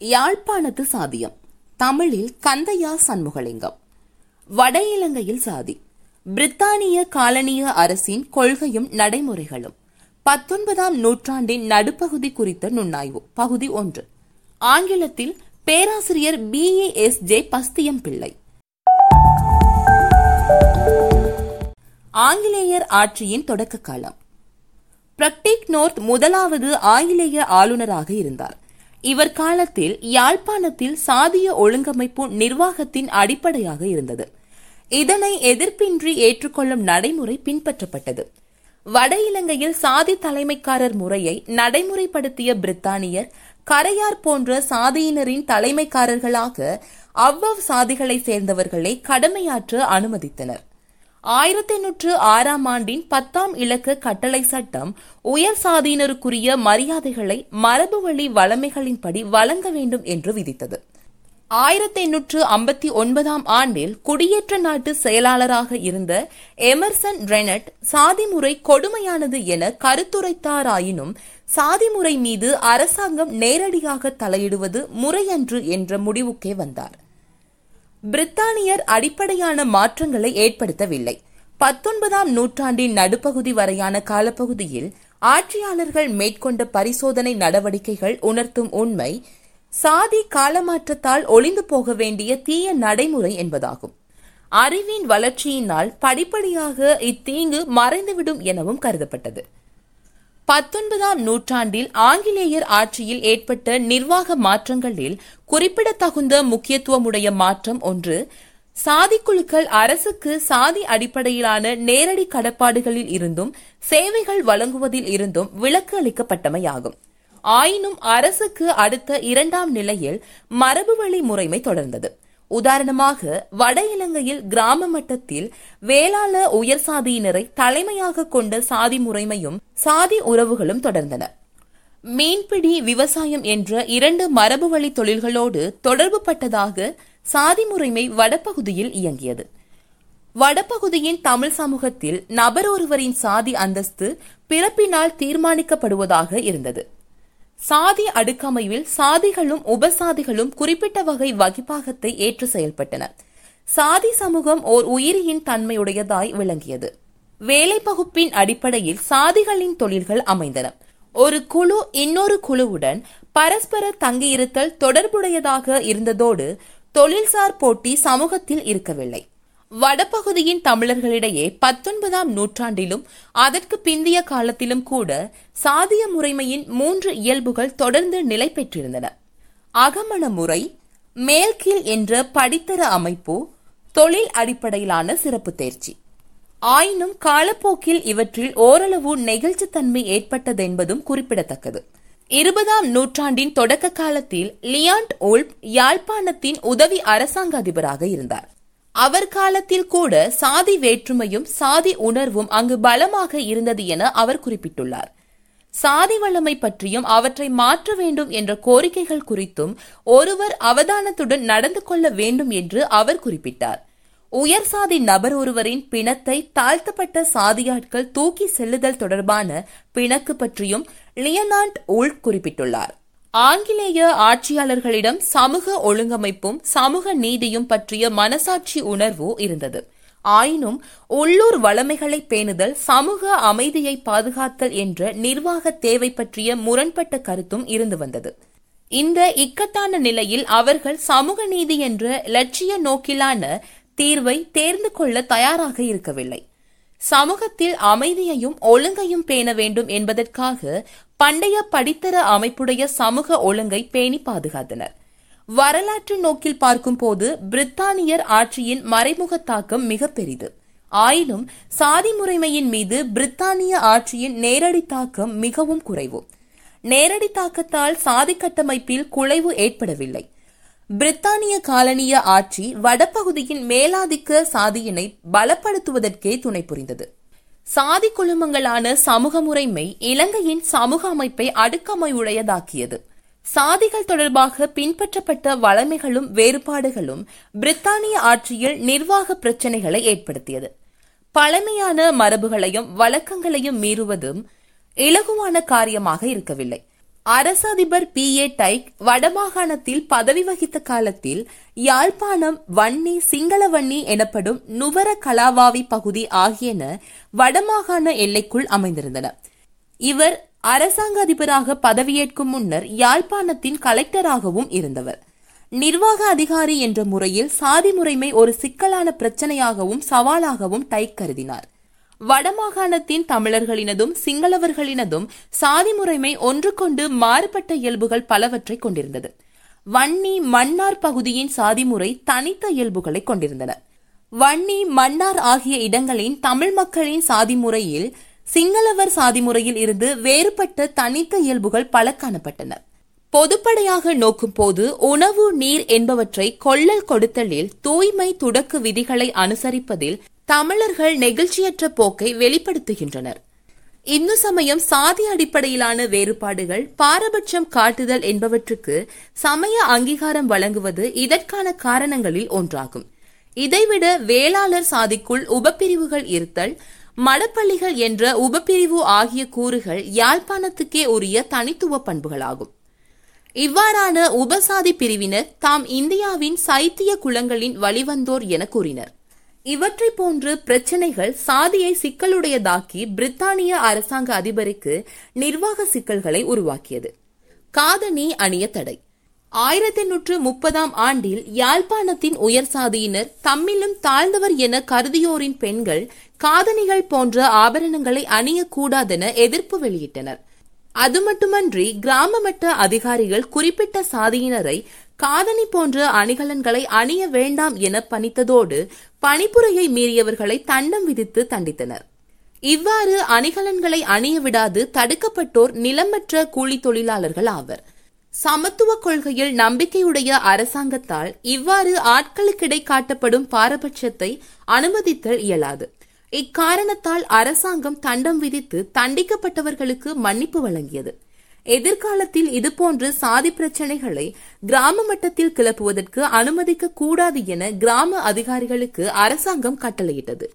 யாழ்ப்பாணத்து சாதியம். தமிழில் கந்தையா சண்முகலிங்கம். வட இலங்கையில் சாதி. பிரித்தானிய காலனிய அரசின் கொள்கையும் நடைமுறைகளும். பத்தொன்பதாம் நூற்றாண்டின் நடுப்பகுதி குறித்த நுண்ணாய்வு. பகுதி ஒன்று. ஆங்கிலத்தில் பேராசிரியர் P. A. S. J. Bastiam Pillai. ஆங்கிலேயர் ஆட்சியின் தொடக்க காலம் பிரக்டிக் நோர்த் முதலாவது ஆங்கிலேய ஆளுநராக இருந்தார். இவர் காலத்தில் யாழ்ப்பாணத்தில் சாதிய ஒழுங்கமைப்பு நிர்வாகத்தின் அடிப்படையாக இருந்தது. இதனை எதிர்ப்பின்றி ஏற்றுக்கொள்ளும் நடைமுறை பின்பற்றப்பட்டது. வட இலங்கையில் சாதி தலைமைக்காரர் முறையை நடைமுறைப்படுத்திய பிரித்தானியர் கரையார் போன்ற சாதியினரின் தலைமைக்காரர்களாக அவ்வவ் சாதிகளை சேர்ந்தவர்களை கடமையாற்ற அனுமதித்தனர். ஆயிரத்தி எண்ணூற்று ஆறாம் ஆண்டின் பத்தாம் இலக்க கட்டளை சட்டம் உயர் சாதியினருக்குரிய மரியாதைகளை மரபு வழி வளமைகளின்படி வழங்க வேண்டும் என்று விதித்தது. ஆயிரத்தி எண்ணூற்று ஐம்பத்தி ஒன்பதாம் ஆண்டில் குடியேற்ற நாட்டு செயலாளராக இருந்த எமர்சன் ரெனட் சாதி முறை கொடுமையானது என கருத்துரைத்தாராயினும் சாதி முறை மீது அரசாங்கம் நேரடியாக தலையிடுவது முறையன்று என்ற முடிவுக்கே வந்தார். பிரித்தானியர் அடிப்படையான மாற்றங்களை ஏற்படுத்தவில்லை. பத்தொன்பதாம் நூற்றாண்டின் நடுப்பகுதி வரையான காலப்பகுதியில் ஆட்சியாளர்கள் மேற்கொண்ட பரிசோதனை நடவடிக்கைகள் உணர்த்தும் உண்மை சாதி காலமாற்றத்தால் ஒளிந்து போக வேண்டிய தீய நடைமுறை என்பதாகும். அறிவின் வளர்ச்சியினால் படிப்படியாக இத்தீங்கு மறைந்துவிடும் எனவும் கருதப்பட்டது. பத்தொன்பதாம் நூற்றாண்டில் ஆங்கிலேயர் ஆட்சியில் ஏற்பட்ட நிர்வாக மாற்றங்களில் குறிப்பிடத்தகுந்த முக்கியத்துவமுடைய மாற்றம் ஒன்று சாதி குழுக்கள் அரசுக்கு சாதி அடிப்படையிலான நேரடி கடப்பாடுகளில் இருந்தும் சேவைகள் வழங்குவதில் இருந்தும் விலக்கு அளிக்கப்பட்டமையாகும். ஆயினும் அரசுக்கு அடுத்த இரண்டாம் நிலையில் மரபு வழி முறைமை தொடர்ந்தது. உதாரணமாக வட இலங்கையில் கிராம மட்டத்தில் வேளாள உயர் சாதியினரை தலைமையாக கொண்ட சாதி முறைமையும் சாதி உறவுகளும் தொடர்ந்தன. மீன்பிடி விவசாயம் என்ற இரண்டு மரபு வழி தொழில்களோடு தொடர்பு பட்டதாக சாதி முறைமை வடபகுதியில் இயங்கியது. வடபகுதியின் தமிழ் சமூகத்தில் நபர் ஒருவரின் சாதி அந்தஸ்து பிறப்பினால் தீர்மானிக்கப்படுவதாக இருந்தது. சாதி அடுக்கமைவில் சாதிகளும் உபசாதிகளும் குறிப்பிட்ட வகை வகிப்பாகத்தை ஏற்று செயல்பட்டன. சாதி சமூகம் ஓர் உயிரியின் தன்மையுடையதாய் விளங்கியது. வேலை பகுப்பின் அடிப்படையில் சாதிகளின் தொழில்கள் அமைந்தன. ஒரு குழு இன்னொரு குழுவுடன் பரஸ்பர தங்கியிருத்தல் தொடர்புடையதாக இருந்ததோடு தொழில்சார் போட்டி சமூகத்தில் இருக்கவில்லை. வடபகுதியின் தமிழர்களிடையே பத்தொன்பதாம் நூற்றாண்டிலும் அதற்கு பிந்திய காலத்திலும் கூட சாதிய முறைமையின் மூன்று இயல்புகள் தொடர்ந்து நிலை பெற்றிருந்தன. அகமண முறை மேல்கீழ் என்ற படித்தர அமைப்பு தொழில் அடிப்படையிலான சிறப்பு தேர்ச்சி. ஆயினும் காலப்போக்கில் இவற்றில் ஓரளவு நெகிழ்ச்சித்தன்மை ஏற்பட்டதென்பதும் குறிப்பிடத்தக்கது. இருபதாம் நூற்றாண்டின் தொடக்க காலத்தில் லியாண்ட் ஓல்ப் யாழ்ப்பாணத்தின் உதவி அரசாங்க அதிபராக இருந்தார். அவர் காலத்தில் கூட சாதி வேற்றுமையும் சாதி உணர்வும் அங்கு பலமாக இருந்தது என அவர் குறிப்பிட்டுள்ளார். சாதி வளமை பற்றியும் அவற்றை மாற்ற வேண்டும் என்ற கோரிக்கைகள் குறித்தும் ஒருவர் அவதானத்துடன் நடந்து கொள்ள வேண்டும் என்று அவர் குறிப்பிட்டார். உயர் சாதி நபர் ஒருவரின் பிணத்தை தாழ்த்தப்பட்ட சாதியாட்கள் தூக்கி செல்லுதல் தொடர்பான பிணக்கு பற்றியும் லியனாண்ட் உள் குறிப்பிட்டுள்ளார். ஆங்கிலேய ஆட்சியாளர்களிடம் சமூக ஒழுங்கமைப்பும் சமூக நீதியும் பற்றிய மனசாட்சி உணர்வு இருந்தது. ஆயினும் உள்ளூர் வளமைகளை பேணுதல் சமூக அமைதியை பாதுகாத்தல் என்ற நிர்வாக தேவை பற்றிய முரண்பட்ட கருத்தும் இருந்து வந்தது. இந்த இக்கட்டான நிலையில் அவர்கள் சமூக நீதி என்ற லட்சிய நோக்கிலான தீர்வை தேர்ந்து கொள்ள தயாராக இருக்கவில்லை. சமூகத்தில் அமைதியையும் ஒழுங்கையும் பேண வேண்டும் என்பதற்காக பண்டைய படித்தர அமைப்புடைய சமூக ஒழுங்கை பேணி பாதுகாத்தனர். வரலாற்று நோக்கில் பார்க்கும்போது பிரித்தானியர் ஆட்சியின் மறைமுக தாக்கம் மிக பெரிது. ஆயினும் சாதி முறைமையின் மீது பிரித்தானிய ஆட்சியின் நேரடி தாக்கம் மிகவும் குறைவு. நேரடி தாக்கத்தால் சாதி கட்டமைப்பில் குலைவு ஏற்படவில்லை. பிரித்தானிய காலனிய ஆட்சி வடபகுதியின் மேலாதிக்க சாதியினை பலப்படுத்துவதற்கே துணை புரிந்தது. சாதி குழுமங்களான சமூக முறைமை இலங்கையின் சமூக அமைப்பை அடுக்கமையுடையதாக்கியது சாதிகள் தொடர்பாக பின்பற்றப்பட்ட வளமைகளும் வேறுபாடுகளும் பிரித்தானிய ஆட்சியில் நிர்வாக பிரச்சினைகளை ஏற்படுத்தியது. பழமையான மரபுகளையும் வழக்கங்களையும் மீறுவதும் இலகுவான காரியமாக இருக்கவில்லை. அரச அதிபர் பி. ஏ. டைக் வடமாகாணத்தில் பதவி வகித்த காலத்தில் யாழ்ப்பாணம் வன்னி சிங்களவன்னி எனப்படும் நுவர கலாவாவி பகுதி ஆகியன வடமாகாண எல்லைக்குள் அமைந்திருந்தன. இவர் அரசாங்க அதிபராக பதவியேற்கும் முன்னர் யாழ்ப்பாணத்தின் கலெக்டராகவும் இருந்தவர். நிர்வாக அதிகாரி என்ற முறையில் சாதி முறைமை ஒரு சிக்கலான பிரச்சனையாகவும் சவாலாகவும் டைக் கருதினார். வடமாகாணத்தின் தமிழர்களினதும் சிங்களவர்களினதும் சாதி முறைமை ஒன்றுகொண்டு மாறுபட்ட இயல்புகள் பலவற்றை கொண்டிருந்தது. வன்னி மன்னார் பகுதியின் சாதி முறை தனித்த இயல்புகளை கொண்டிருந்தன. வன்னி மன்னார் ஆகிய இடங்களின் தமிழ் மக்களின் சாதி முறையில் சிங்களவர் சாதி முறையில் இருந்து வேறுபட்ட தனித்த இயல்புகள் பல காணப்பட்டன. பொதுப்படையாக நோக்கும் போது உணவு நீர் என்பவற்றை கொள்ளல் கொடுத்தலில் தூய்மை துடக்கு விதிகளை அனுசரிப்பதில் தமிழர்கள் நெகிழ்ச்சியற்ற போக்கை வெளிப்படுத்துகின்றனர். இந்து சமயம் சாதி அடிப்படையிலான வேறுபாடுகள் பாரபட்சம் காட்டுதல் என்பவற்றுக்கு சமய அங்கீகாரம் வழங்குவது இதற்கான காரணங்களில் ஒன்றாகும். இதைவிட வேளாளர் சாதிக்குள் உபப்பிரிவுகள் இருத்தல் மடப்பள்ளிகள் என்ற உபப்பிரிவு ஆகிய கூறுகள் யாழ்ப்பாணத்துக்கே உரிய தனித்துவ பண்புகளாகும். இவ்வாறான உபசாதி பிரிவினர் தாம் இந்தியாவின் சைத்திய குலங்களின் வழிவந்தோர் என கூறினர். இவற்றை போன்று பிரச்சனைகள் சாதியை சிக்கலுடையதாக்கி பிரித்தானிய அரசாங்க அதிபருக்கு நிர்வாக சிக்கல்களை உருவாக்கியது. காதணி அணிய தடை. ஆயிரத்தி எண்ணூற்று முப்பதாம் ஆண்டில் யாழ்ப்பாணத்தின் உயர் சாதியினர் தம்மிலும் தாழ்ந்தவர் என கருதியோரின் பெண்கள் காதணிகள் போன்ற ஆபரணங்களை அணியக்கூடாதென எதிர்ப்பு வெளியிட்டனர். அது மட்டுமன்றி கிராம மட்ட அதிகாரிகள் குறிப்பிட்ட சாதியினரை காதணி போன்ற அணிகலன்களை அணிய வேண்டாம் என பணித்ததோடு பணிப்புரையை மீறியவர்களை தண்டம் விதித்து தண்டித்தனர். இவ்வாறு அணிகலன்களை அணிய விடாது தடுக்கப்பட்டோர் நிலமற்ற கூலி தொழிலாளர்கள் ஆவர். சமத்துவ கொள்கையில் நம்பிக்கையுடைய அரசாங்கத்தால் இவ்வாறு ஆட்களுக்கிடை காட்டப்படும் பாரபட்சத்தை அனுமதித்தல் இயலாது. இக்காரணத்தால் அரசாங்கம் தண்டம் விதித்து தண்டிக்கப்பட்டவர்களுக்கு மன்னிப்பு வழங்கியது. எதிர்காலத்தில் இதுபோன்று சாதி பிரச்சனைகளை கிராம மட்டத்தில் கிளப்புவதற்கு அனுமதிக்க கூடாது என கிராம அதிகாரிகளுக்கு அரசாங்கம் கட்டளையிட்டது.